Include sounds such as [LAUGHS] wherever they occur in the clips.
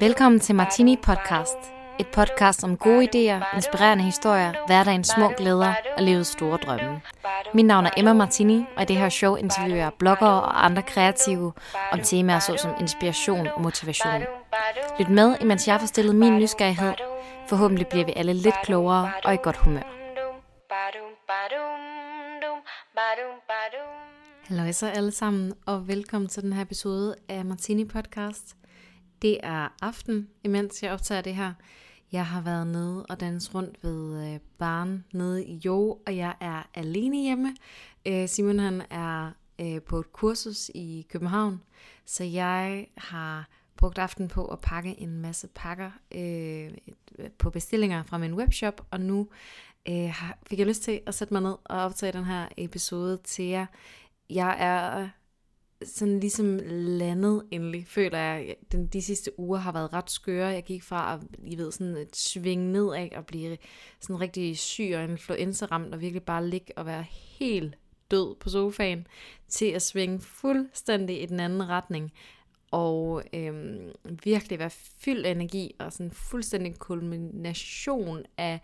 Velkommen til Martini Podcast. Et podcast om gode idéer, inspirerende historier, hverdagens små glæder og livets store drømme. Mit navn er Emma Martini, og i det her show interviewer jeg bloggere og andre kreative om temaer såsom inspiration og motivation. Lyt med, imens jeg får stillet min nysgerrighed. Forhåbentlig bliver vi alle lidt klogere og i godt humør. Hallo så alle sammen, og velkommen til den her episode af Martini Podcast. Det er aften, imens jeg optager det her. Jeg har været nede og danset rundt ved øh, barn nede i Jo, og jeg er alene hjemme. Øh, Simon han er øh, på et kursus i København, så jeg har brugt aften på at pakke en masse pakker øh, på bestillinger fra min webshop, og nu øh, fik jeg lyst til at sætte mig ned og optage den her episode til jer. Jeg er sådan ligesom landet endelig, føler jeg. Den, de sidste uger har været ret skøre. Jeg gik fra at, I ved, sådan et sving nedad og blive sådan rigtig syg og influenza-ramt og virkelig bare ligge og være helt død på sofaen, til at svinge fuldstændig i den anden retning og øhm, virkelig være fyldt af energi og sådan fuldstændig kulmination af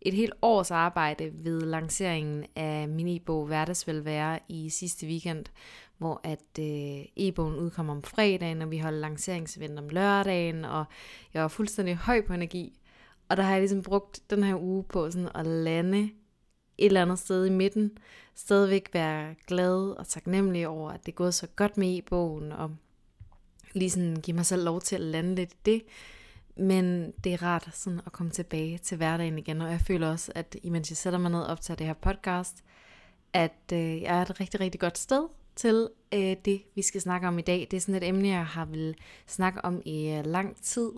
et helt års arbejde ved lanceringen af min e-bog Hverdagsvelvære i sidste weekend, hvor at øh, e-bogen udkommer om fredagen, og vi holder lanceringsevent om lørdagen, og jeg var fuldstændig høj på energi. Og der har jeg ligesom brugt den her uge på sådan at lande et eller andet sted i midten, stadigvæk være glad og taknemmelig over, at det er gået så godt med e-bogen, og lige sådan give mig selv lov til at lande lidt i det. Men det er rart sådan at komme tilbage til hverdagen igen, og jeg føler også, at imens jeg sætter mig ned og optager det her podcast, at øh, jeg er et rigtig, rigtig godt sted til øh, det, vi skal snakke om i dag. Det er sådan et emne, jeg har vil snakke om i øh, lang tid.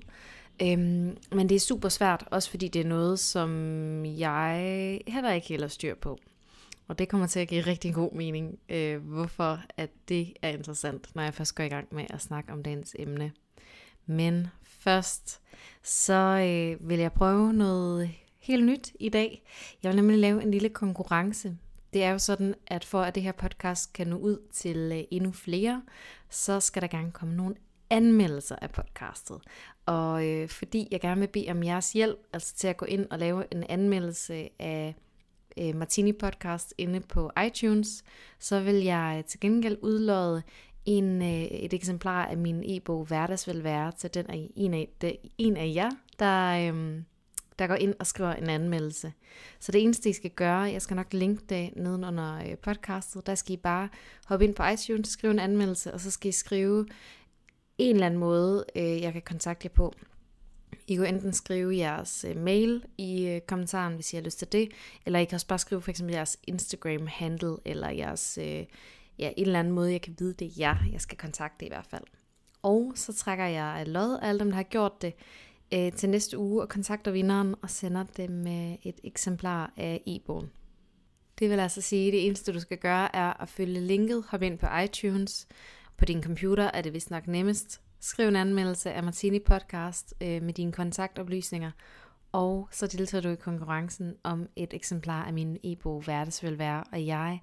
Øhm, men det er super svært, også fordi det er noget, som jeg heller ikke heller styr på. Og det kommer til at give rigtig god mening, øh, hvorfor at det er interessant, når jeg først går i gang med at snakke om dagens emne. Men først, så øh, vil jeg prøve noget helt nyt i dag. Jeg vil nemlig lave en lille konkurrence. Det er jo sådan, at for at det her podcast kan nå ud til øh, endnu flere, så skal der gerne komme nogle anmeldelser af podcastet. Og øh, fordi jeg gerne vil bede om jeres hjælp, altså til at gå ind og lave en anmeldelse af øh, Martini Podcast inde på iTunes, så vil jeg øh, til gengæld udlåde en, øh, et eksemplar af min e-bog Hverdagsvelvære til den af, en, af, de, en af jer, der, øh, der går ind og skriver en anmeldelse. Så det eneste, I skal gøre, jeg skal nok linke det nedenunder øh, podcastet, der skal I bare hoppe ind på iTunes, skrive en anmeldelse, og så skal I skrive en eller anden måde, øh, jeg kan kontakte jer på. I kan enten skrive jeres øh, mail i kommentaren, hvis I har lyst til det, eller I kan også bare skrive for eksempel jeres Instagram-handle, eller jeres, ja, en eller anden måde, jeg kan vide, det er jer, jeg skal kontakte i hvert fald. Og så trækker jeg lod af alle dem, der har gjort det, øh, til næste uge og kontakter vinderen og sender dem øh, et eksemplar af e-bogen. Det vil altså sige, at det eneste du skal gøre er at følge linket, hoppe ind på iTunes. På din computer er det vist nok nemmest. Skriv en anmeldelse af Martini Podcast øh, med dine kontaktoplysninger, og så deltager du i konkurrencen om et eksemplar af min e-bog Hverdagsvelvære, og jeg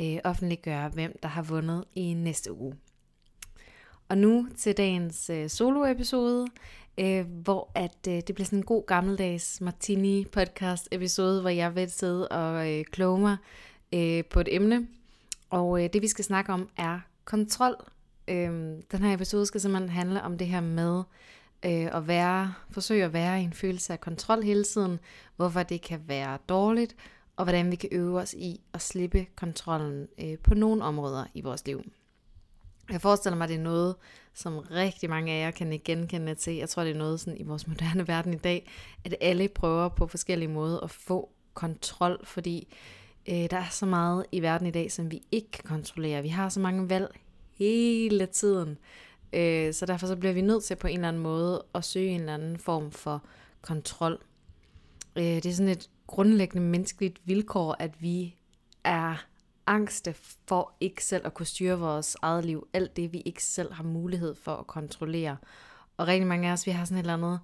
øh, offentliggør, hvem der har vundet i næste uge. Og nu til dagens øh, solo-episode, øh, hvor at øh, det bliver sådan en god gammeldags Martini podcast episode, hvor jeg vil sidde og øh, kloge mig øh, på et emne. Og øh, det vi skal snakke om er kontrol. Øh, den her episode skal simpelthen handle om det her med øh, at være, forsøge at være i en følelse af kontrol hele tiden, hvorfor det kan være dårligt, og hvordan vi kan øve os i at slippe kontrollen øh, på nogle områder i vores liv. Jeg forestiller mig, at det er noget, som rigtig mange af jer kan genkende til. Jeg tror, det er noget sådan i vores [LAUGHS] moderne verden i dag, at alle prøver på forskellige måder at få kontrol, fordi øh, der er så meget i verden i dag, som vi ikke kan kontrollere. Vi har så mange valg hele tiden. Øh, så derfor så bliver vi nødt til på en eller anden måde at søge en eller anden form for kontrol. Øh, det er sådan et grundlæggende menneskeligt vilkår, at vi er angste for ikke selv at kunne styre vores eget liv. Alt det, vi ikke selv har mulighed for at kontrollere. Og rigtig mange af os, vi har sådan et eller andet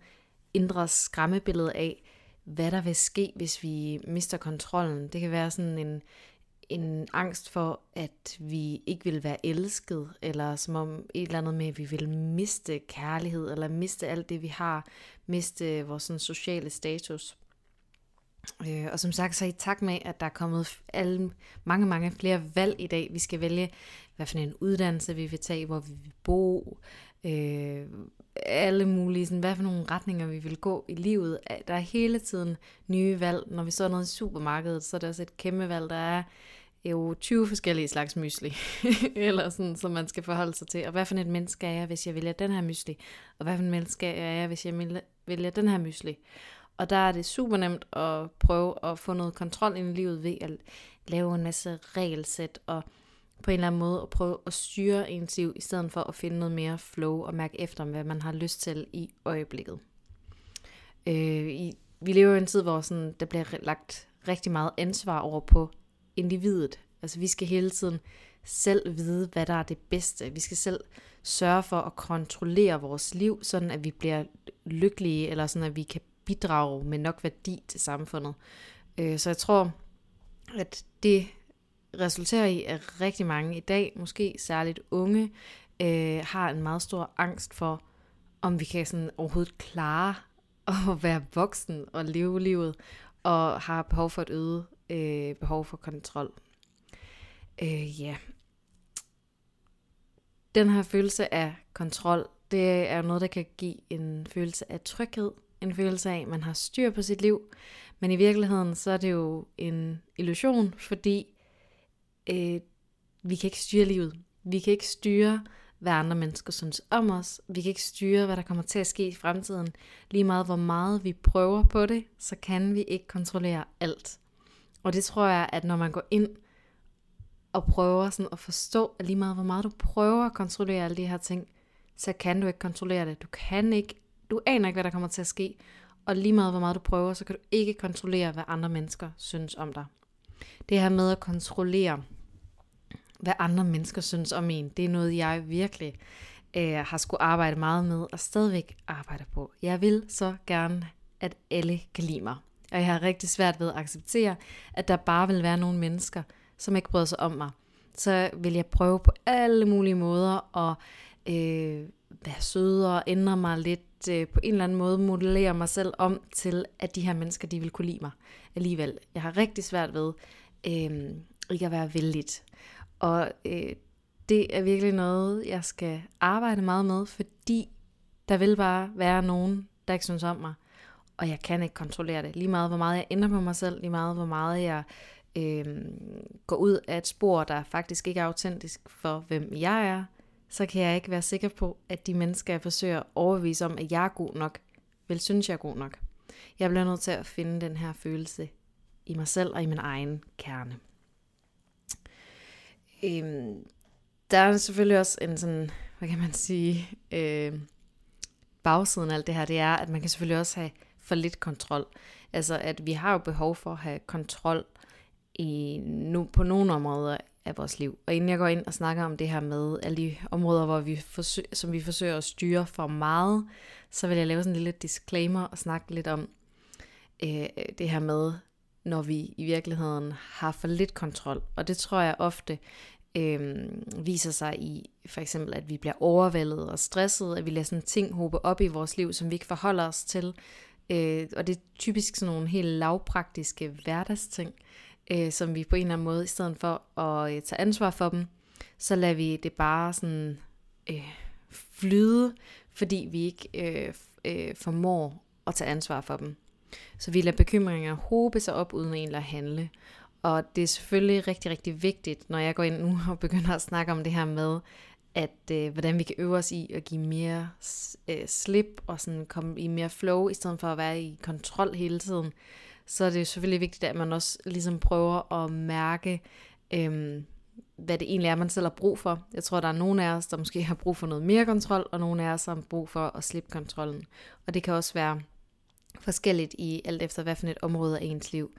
indre skræmmebillede af, hvad der vil ske, hvis vi mister kontrollen. Det kan være sådan en, en angst for, at vi ikke vil være elsket, eller som om et eller andet med, at vi vil miste kærlighed, eller miste alt det, vi har, miste vores sådan, sociale status. Øh, og som sagt, så i takt med, at der er kommet alle, mange, mange flere valg i dag. Vi skal vælge, hvad for en uddannelse vi vil tage, hvor vi vil bo, øh, alle mulige, sådan, hvad for nogle retninger vi vil gå i livet. Der er hele tiden nye valg. Når vi står noget i supermarkedet, så er der også et kæmpe valg. Der er jo 20 forskellige slags mysli, [LAUGHS] eller sådan, som man skal forholde sig til. Og hvad for et menneske er jeg, hvis jeg vælger den her mysli? Og hvad for et menneske er jeg, hvis jeg vælger den her mysli? Og der er det super nemt at prøve at få noget kontrol ind i livet ved at lave en masse regelsæt og på en eller anden måde at prøve at styre ens liv, i stedet for at finde noget mere flow og mærke efter, hvad man har lyst til i øjeblikket. Øh, i, vi lever jo i en tid, hvor sådan, der bliver lagt rigtig meget ansvar over på individet. Altså vi skal hele tiden selv vide, hvad der er det bedste. Vi skal selv sørge for at kontrollere vores liv, sådan at vi bliver lykkelige, eller sådan at vi kan bidrage med nok værdi til samfundet. Øh, så jeg tror, at det resulterer i, at rigtig mange i dag, måske særligt unge, øh, har en meget stor angst for, om vi kan sådan overhovedet klare [LAUGHS] at være voksen og leve livet, og har behov for et øget øh, behov for kontrol. Øh, ja. Den her følelse af kontrol, det er noget, der kan give en følelse af tryghed, en følelse af, at man har styr på sit liv, men i virkeligheden så er det jo en illusion, fordi øh, vi kan ikke styre livet. Vi kan ikke styre, hvad andre mennesker synes om os. Vi kan ikke styre, hvad der kommer til at ske i fremtiden. Lige meget hvor meget vi prøver på det, så kan vi ikke kontrollere alt. Og det tror jeg, at når man går ind og prøver sådan at forstå, at lige meget hvor meget du prøver at kontrollere alle de her ting, så kan du ikke kontrollere det. Du kan ikke, du aner ikke, hvad der kommer til at ske. Og lige meget hvor meget du prøver, så kan du ikke kontrollere, hvad andre mennesker synes om dig. Det her med at kontrollere, hvad andre mennesker synes om en, det er noget, jeg virkelig øh, har skulle arbejde meget med, og stadigvæk arbejder på. Jeg vil så gerne, at alle kan lide mig. Og jeg har rigtig svært ved at acceptere, at der bare vil være nogle mennesker, som ikke bryder sig om mig. Så vil jeg prøve på alle mulige måder at øh, være sødere ændre mig lidt øh, på en eller anden måde, modellere mig selv om til, at de her mennesker, de vil kunne lide mig alligevel. Jeg har rigtig svært ved øh, ikke at være vældigt. Og øh, det er virkelig noget, jeg skal arbejde meget med, fordi der vil bare være nogen, der ikke synes om mig. Og jeg kan ikke kontrollere det. Lige meget hvor meget jeg ændrer på mig selv, lige meget hvor meget jeg øh, går ud af et spor, der faktisk ikke er autentisk for, hvem jeg er, så kan jeg ikke være sikker på, at de mennesker, jeg forsøger at overbevise om, at jeg er god nok, vil synes, jeg er god nok. Jeg bliver nødt til at finde den her følelse i mig selv og i min egen kerne. Øhm, der er selvfølgelig også en sådan, hvad kan man sige, øh, bagsiden af alt det her, det er, at man kan selvfølgelig også have for lidt kontrol. Altså, at vi har jo behov for at have kontrol i, nu, på nogle områder af vores liv. Og inden jeg går ind og snakker om det her med alle de områder, hvor vi forsøg, som vi forsøger at styre for meget, så vil jeg lave sådan en lille disclaimer og snakke lidt om øh, det her med, når vi i virkeligheden har for lidt kontrol. Og det tror jeg ofte øh, viser sig i for eksempel, at vi bliver overvældet og stresset, at vi lader sådan ting hobe op i vores liv, som vi ikke forholder os til. Øh, og det er typisk sådan nogle helt lavpraktiske hverdagsting, øh, som vi på en eller anden måde, i stedet for at øh, tage ansvar for dem, så lader vi det bare sådan øh, flyde, fordi vi ikke øh, øh, formår at tage ansvar for dem. Så vi lader bekymringer hobe sig op uden egentlig at handle. Og det er selvfølgelig rigtig, rigtig vigtigt, når jeg går ind nu [LAUGHS] og begynder at snakke om det her med, at øh, hvordan vi kan øve os i at give mere øh, slip og sådan komme i mere flow, i stedet for at være i kontrol hele tiden, så er det selvfølgelig vigtigt, at man også ligesom prøver at mærke, øhm, hvad det egentlig er, man selv har brug for. Jeg tror, der er nogle af os, der måske har brug for noget mere kontrol, og nogle af os, der har brug for at slippe kontrollen. Og det kan også være forskelligt i alt efter, hvad for et område af ens liv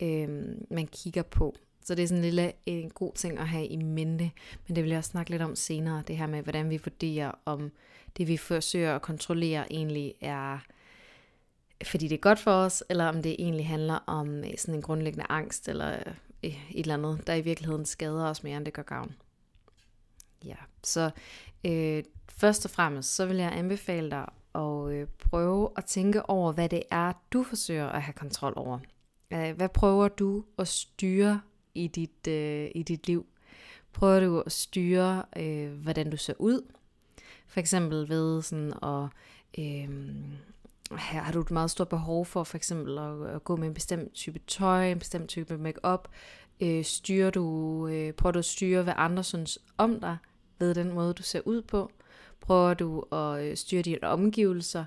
øhm, man kigger på. Så det er sådan en lille en god ting at have i mente, men det vil jeg også snakke lidt om senere, det her med, hvordan vi vurderer, om det vi forsøger at kontrollere egentlig er, fordi det er godt for os, eller om det egentlig handler om øh, sådan en grundlæggende angst, eller øh, et eller andet, der i virkeligheden skader os mere, end det gør gavn. Ja, så øh, først og fremmest, så vil jeg anbefale dig at øh, prøve at tænke over, hvad det er, du forsøger at have kontrol over. Øh, hvad prøver du at styre i dit, øh, i dit liv? Prøver du at styre, øh, hvordan du ser ud? For eksempel ved sådan at... Øh, her har du et meget stort behov for for eksempel at, at gå med en bestemt type tøj, en bestemt type makeup. Øh, styrer du, øh, prøver du at styre, hvad andre synes om dig ved den måde, du ser ud på? Prøver du at øh, styre dine omgivelser?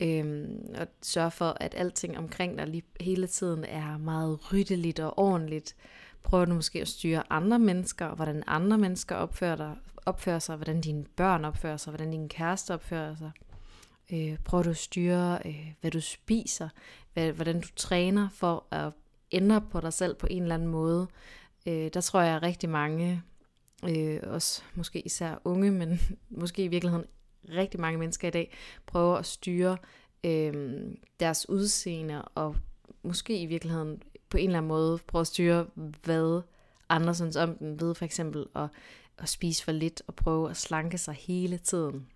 Øh, og sørge for, at alting omkring dig lige hele tiden er meget ryddeligt og ordentligt. Prøver du måske at styre andre mennesker, og hvordan andre mennesker opfører, dig, opfører sig, hvordan dine børn opfører sig, hvordan din kæreste opfører sig. Øh, prøver du at styre, øh, hvad du spiser, hvad, hvordan du træner for at ændre på dig selv på en eller anden måde. Øh, der tror jeg, at rigtig mange, øh, også måske især unge, men [LAUGHS] måske i virkeligheden rigtig mange mennesker i dag, prøver at styre øh, deres udseende, og måske i virkeligheden på en eller anden måde prøver at styre, hvad andre synes om den, ved for eksempel at, at spise for lidt og prøve at slanke sig hele tiden.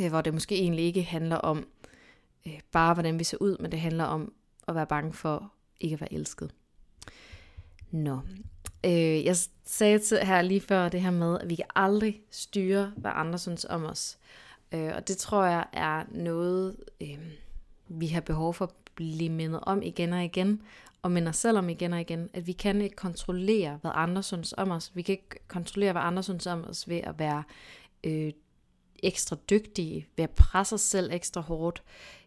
Øh, hvor det måske egentlig ikke handler om øh, bare, hvordan vi ser ud, men det handler om at være bange for ikke at være elsket. Nå. Øh, jeg sagde til her lige før det her med, at vi kan aldrig styre, hvad andre synes om os. Øh, og det tror jeg er noget, øh, vi har behov for at blive mindet om igen og igen, og minder selv om igen og igen, at vi kan ikke kontrollere, hvad andre synes om os. Vi kan ikke kontrollere, hvad andre synes om os ved at være øh, ekstra dygtige, ved at presse os selv ekstra hårdt,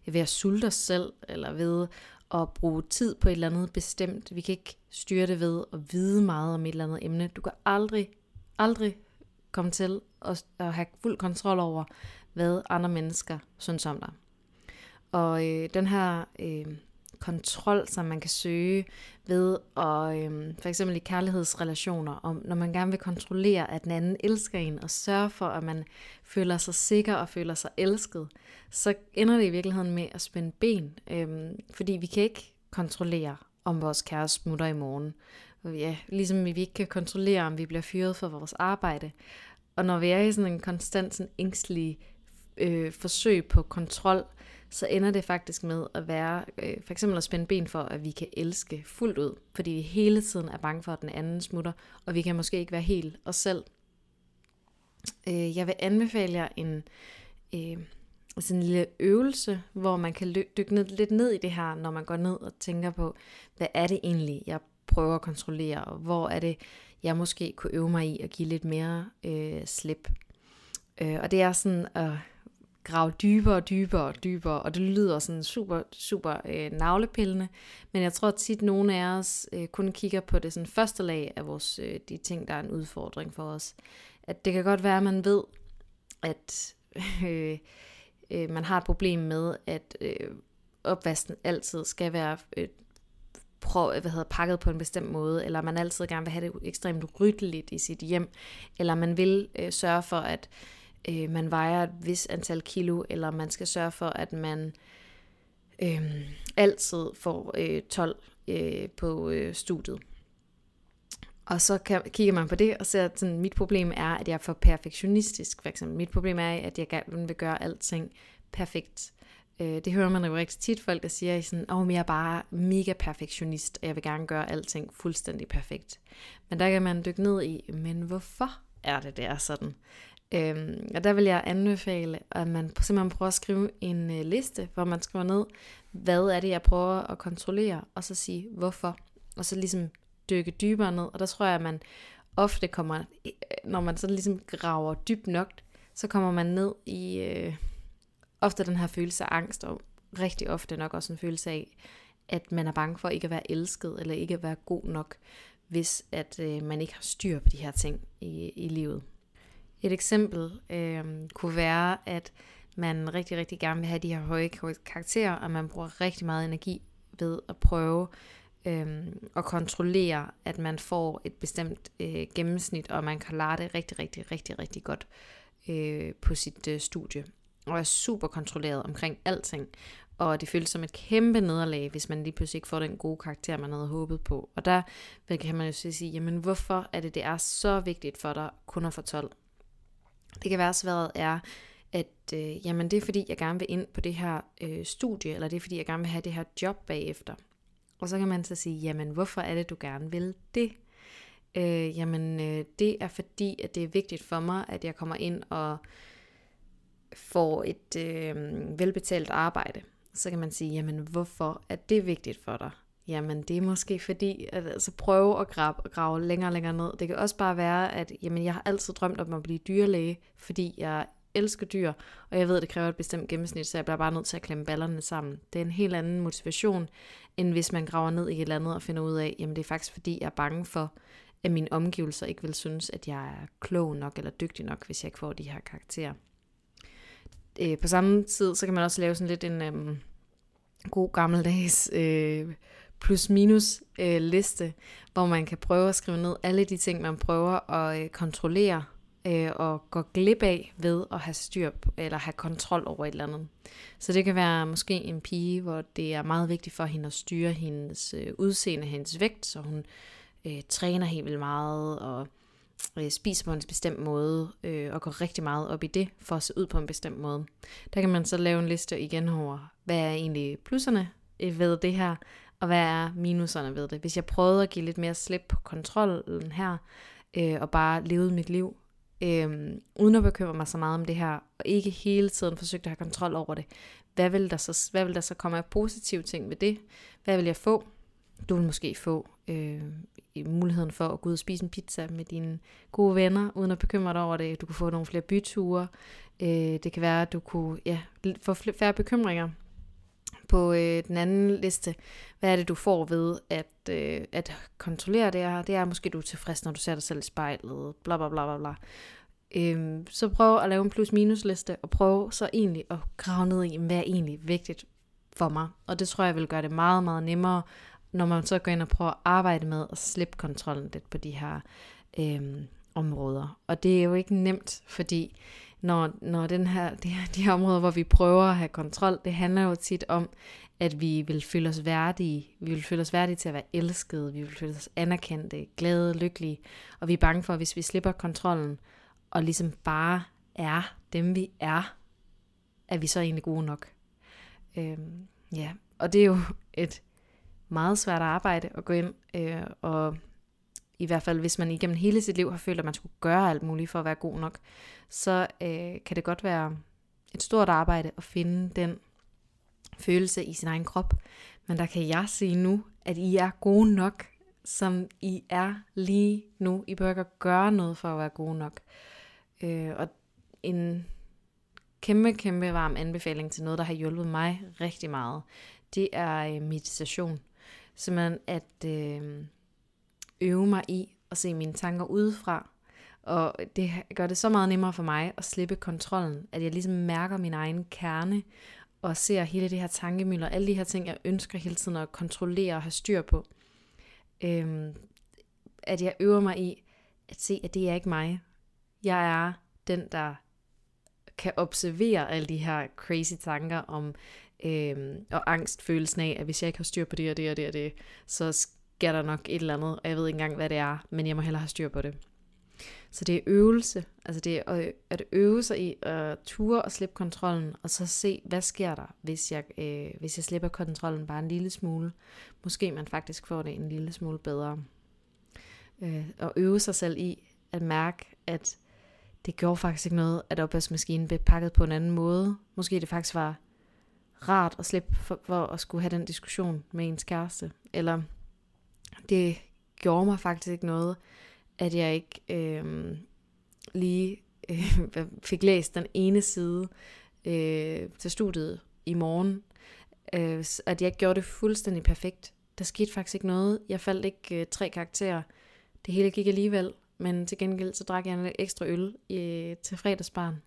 ved at sulte os selv, eller ved at bruge tid på et eller andet bestemt. Vi kan ikke styre det ved at vide meget om et eller andet emne. Du kan aldrig, aldrig komme til at, at have fuld kontrol over, hvad andre mennesker synes om dig. Og øh, den her øh, kontrol, som man kan søge ved og øhm, for eksempel i kærlighedsrelationer, om når man gerne vil kontrollere, at den anden elsker en, og sørge for, at man føler sig sikker og føler sig elsket, så ender det i virkeligheden med at spænde ben, øhm, fordi vi kan ikke kontrollere, om vores kæreste smutter i morgen. Ja, ligesom vi ikke kan kontrollere, om vi bliver fyret for vores arbejde. Og når vi er i sådan en konstant sådan ængstelig øh, forsøg på kontrol, så ender det faktisk med at være, øh, for eksempel at spænde ben for, at vi kan elske fuldt ud, fordi vi hele tiden er bange for, at den anden smutter, og vi kan måske ikke være helt os selv. Øh, jeg vil anbefale jer en, øh, sådan en lille øvelse, hvor man kan dykke ned, lidt ned i det her, når man går ned og tænker på, hvad er det egentlig, jeg prøver at kontrollere, og hvor er det, jeg måske kunne øve mig i at give lidt mere øh, slip. Øh, og det er sådan at grave dybere og dybere og dybere, og det lyder sådan super, super øh, navlepillende, men jeg tror at tit nogle af os øh, kun kigger på det sådan første lag af vores, øh, de ting, der er en udfordring for os. At det kan godt være, at man ved, at [LAUGHS] øh, øh, man har et problem med, at øh, opvasken altid skal være øh, prøv, hvad hedder, pakket på en bestemt måde, eller man altid gerne vil have det ekstremt ryddeligt i sit hjem, eller man vil øh, sørge for, at øh, man vejer et vis antal kilo, eller man skal sørge for, at man øh, altid får øh, 12 øh, på øh, studiet. Og så kan, kigger man på det og ser, at sådan, mit problem er, at jeg er for perfektionistisk. For eksempel. Mit problem er, at jeg gerne vil gøre alting perfekt. Øh, det hører man jo rigtig tit folk, der siger sådan, åh, oh, jeg er bare mega perfektionist, og jeg vil gerne gøre alting fuldstændig perfekt. Men der kan man dykke ned i, men hvorfor er det der sådan? Øhm, og der vil jeg anbefale, at man simpelthen prøver at skrive en øh, liste, hvor man skriver ned, hvad er det, jeg prøver at kontrollere, og så sige, hvorfor. Og så ligesom dykke dybere ned, og der tror jeg, at man ofte kommer, øh, når man så ligesom graver dybt nok, så kommer man ned i øh, ofte den her følelse af angst, og rigtig ofte nok også en følelse af, at man er bange for ikke at være elsket, eller ikke at være god nok, hvis at øh, man ikke har styr på de her ting i, i livet. Et eksempel øh, kunne være, at man rigtig, rigtig gerne vil have de her høje karakterer, og man bruger rigtig meget energi ved at prøve øh, at kontrollere, at man får et bestemt øh, gennemsnit, og man kan klare det rigtig, rigtig, rigtig, rigtig godt øh, på sit øh, studie. Og er super kontrolleret omkring alting. og det føles som et kæmpe nederlag, hvis man lige pludselig ikke får den gode karakter, man havde håbet på. Og der kan man jo sige, jamen hvorfor er det, det er så vigtigt for dig kun at få 12? Det kan være svaret er, at øh, jamen det er fordi, jeg gerne vil ind på det her øh, studie, eller det er fordi, jeg gerne vil have det her job bagefter. Og så kan man så sige, jamen hvorfor er det, du gerne vil det? Øh, jamen øh, det er fordi, at det er vigtigt for mig, at jeg kommer ind og får et øh, velbetalt arbejde. Så kan man sige, jamen hvorfor er det vigtigt for dig? Jamen det er måske fordi, at altså, prøve at grave, grave længere og længere ned. Det kan også bare være, at jamen, jeg har altid drømt om at blive dyrlæge, fordi jeg elsker dyr, og jeg ved, at det kræver et bestemt gennemsnit, så jeg bliver bare nødt til at klemme ballerne sammen. Det er en helt anden motivation, end hvis man graver ned i et eller andet og finder ud af, jamen det er faktisk fordi, jeg er bange for, at mine omgivelser ikke vil synes, at jeg er klog nok eller dygtig nok, hvis jeg ikke får de her karakterer. Øh, på samme tid, så kan man også lave sådan lidt en øhm, god gammeldags øh, plus-minus øh, liste, hvor man kan prøve at skrive ned alle de ting, man prøver at øh, kontrollere øh, og gå glip af ved at have styr på, eller have kontrol over et eller andet. Så det kan være måske en pige, hvor det er meget vigtigt for hende at styre hendes øh, udseende, hendes vægt, så hun øh, træner helt vildt meget og øh, spiser på en bestemt måde øh, og går rigtig meget op i det for at se ud på en bestemt måde. Der kan man så lave en liste igen over, hvad er egentlig plusserne øh, ved det her, og hvad er minuserne ved det. Hvis jeg prøvede at give lidt mere slip på kontrollen her, øh, og bare levede mit liv, øh, uden at bekymre mig så meget om det her, og ikke hele tiden forsøgte at have kontrol over det, hvad vil der så, hvad vil der så komme af positive ting ved det? Hvad vil jeg få? Du vil måske få øh, muligheden for at gå ud og spise en pizza med dine gode venner, uden at bekymre dig over det. Du kunne få nogle flere byture. Øh, det kan være, at du kunne ja, få færre bekymringer på øh, den anden liste. Hvad er det, du får ved at, øh, at kontrollere det her? Det er måske, du er tilfreds, når du ser dig selv i spejlet, bla bla bla bla bla. Øhm, så prøv at lave en plus-minus liste, og prøv så egentlig at grave ned i, hvad er egentlig vigtigt for mig. Og det tror jeg vil gøre det meget, meget nemmere, når man så går ind og prøver at arbejde med at slippe kontrollen lidt på de her øhm, områder. Og det er jo ikke nemt, fordi når, når den her, [LAUGHS] de, her, de her områder, hvor vi prøver at have kontrol, det handler jo tit om, at vi vil føle os værdige. Vi vil føle os værdige til at være elskede. Vi vil føle os anerkendte, glade, lykkelige. Og vi er bange for, at hvis vi slipper kontrollen, og ligesom bare er dem, vi er, er vi så egentlig gode nok. Øhm, ja, og det er jo et meget svært arbejde at gå ind øh, og i hvert fald hvis man igennem hele sit liv har følt, at man skulle gøre alt muligt for at være god nok, så øh, kan det godt være et stort arbejde at finde den følelse i sin egen krop. Men der kan jeg sige nu, at I er gode nok, som I er lige nu. I behøver ikke at gøre noget for at være gode nok. Øh, og en kæmpe, kæmpe varm anbefaling til noget, der har hjulpet mig rigtig meget, det er øh, meditation. Simpelthen at øh, øve mig i at se mine tanker udefra. Og det gør det så meget nemmere for mig at slippe kontrollen, at jeg ligesom mærker min egen kerne, og ser hele det her tankemøller, alle de her ting, jeg ønsker hele tiden at kontrollere og have styr på. Øhm, at jeg øver mig i at se, at det er ikke mig. Jeg er den, der kan observere alle de her crazy tanker om øhm, og angstfølelsen af, at hvis jeg ikke har styr på det og det og det og det, så sker der nok et eller andet, og jeg ved ikke engang, hvad det er, men jeg må hellere have styr på det. Så det er øvelse, altså det er at øve sig i at ture og slippe kontrollen, og så se, hvad sker der, hvis jeg, øh, hvis jeg slipper kontrollen bare en lille smule. Måske man faktisk får det en lille smule bedre. Øh, og øve sig selv i at mærke, at det gjorde faktisk ikke noget, at opvaskemaskinen blev pakket på en anden måde. Måske det faktisk var rart at slippe for, for at skulle have den diskussion med ens kæreste. Eller det gjorde mig faktisk ikke noget, at jeg ikke øh, lige øh, [LAUGHS] fik læst den ene side øh, til studiet i morgen. Øh, at jeg ikke gjorde det fuldstændig perfekt. Der skete faktisk ikke noget. Jeg faldt ikke øh, tre karakterer. Det hele gik alligevel. Men til gengæld så drak jeg en ekstra øl øh, til fredagsbarn.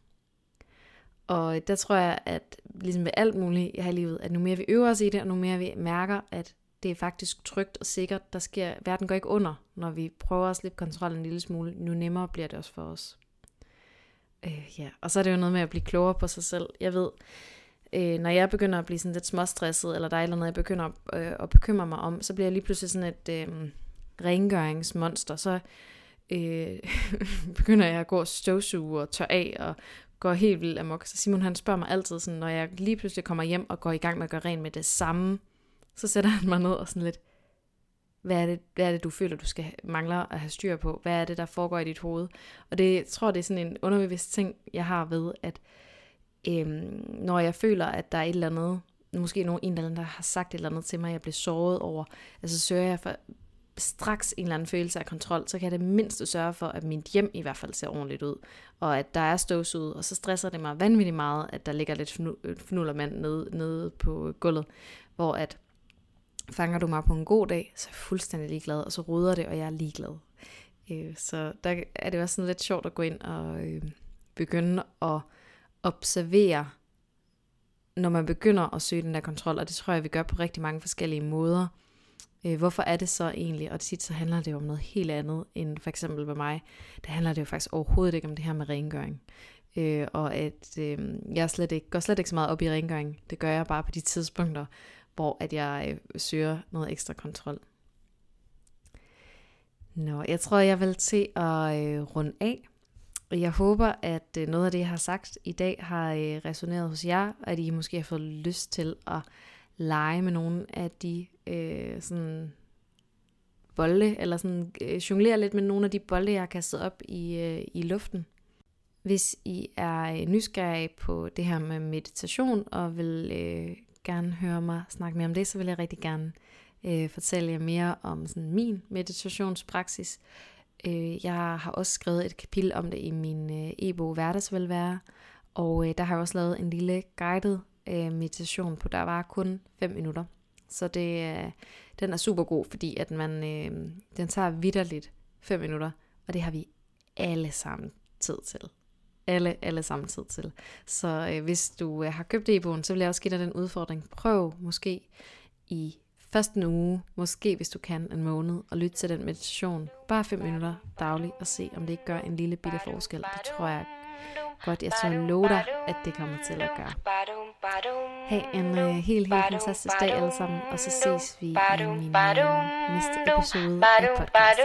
Og der tror jeg, at ligesom ved alt muligt i livet, at nu mere vi øver os i det, og nu mere vi mærker, at det er faktisk trygt og sikkert. Der sker, verden går ikke under, når vi prøver at slippe kontrollen en lille smule. Nu nemmere bliver det også for os. Øh, ja. Og så er det jo noget med at blive klogere på sig selv. Jeg ved, øh, når jeg begynder at blive sådan lidt småstresset, eller der er eller andet, jeg begynder at, øh, at bekymre mig om, så bliver jeg lige pludselig sådan et øh, rengøringsmonster. Så øh, [LAUGHS] begynder jeg at gå og støvsuge og tør af og går helt vildt amok. Så Simon han spørger mig altid, sådan, når jeg lige pludselig kommer hjem og går i gang med at gøre rent med det samme, så sætter han mig ned og sådan lidt, hvad er det, hvad er det du føler, du skal mangler at have styr på? Hvad er det, der foregår i dit hoved? Og det jeg tror det er sådan en underbevidst ting, jeg har ved, at øhm, når jeg føler, at der er et eller andet, måske nogen, en eller anden, der har sagt et eller andet til mig, jeg bliver såret over, altså søger jeg for straks en eller anden følelse af kontrol, så kan jeg det mindste sørge for, at mit hjem i hvert fald ser ordentligt ud, og at der er støvsuget, og så stresser det mig vanvittigt meget, at der ligger lidt fnullermand nede, nede på gulvet, hvor at fanger du mig på en god dag, så er jeg fuldstændig ligeglad, og så ruder det, og jeg er ligeglad. Øh, så der er det også sådan lidt sjovt at gå ind og øh, begynde at observere, når man begynder at søge den der kontrol, og det tror jeg, vi gør på rigtig mange forskellige måder. Øh, hvorfor er det så egentlig? Og tit så handler det jo om noget helt andet end for eksempel med mig. Det handler det jo faktisk overhovedet ikke om det her med rengøring. Øh, og at øh, jeg slet ikke, går slet ikke så meget op i rengøring. Det gør jeg bare på de tidspunkter, hvor at jeg øh, søger noget ekstra kontrol. Nå, jeg tror, jeg vil til at øh, runde af. Jeg håber, at øh, noget af det, jeg har sagt i dag, har øh, resoneret hos jer, og at I måske har fået lyst til at lege med nogle af de øh, sådan bolde, eller sådan øh, jonglere lidt med nogle af de bolde, jeg har kastet op i, øh, i luften. Hvis I er øh, nysgerrige på det her med meditation, og vil øh, gerne høre mig snakke mere om det, så vil jeg rigtig gerne øh, fortælle jer mere om sådan min meditationspraksis. Øh, jeg har også skrevet et kapitel om det i min øh, e-bog Hverdagsvelvære, og øh, der har jeg også lavet en lille guided øh, meditation på, der var kun 5 minutter. Så det, øh, den er super god, fordi at man, øh, den tager vidderligt 5 minutter, og det har vi alle sammen tid til. Alle, alle sammen tid til. Så øh, hvis du øh, har købt e-bogen, så vil jeg også give dig den udfordring. Prøv måske i første uge, måske hvis du kan en måned, og lytte til den meditation. Bare 5 minutter dagligt, og se om det ikke gør en lille bitte forskel. Det tror jeg godt, jeg så love dig, at det kommer til at gøre. Ha' en øh, helt, helt fantastisk dag alle sammen, og så ses vi i min næste episode af podcastet.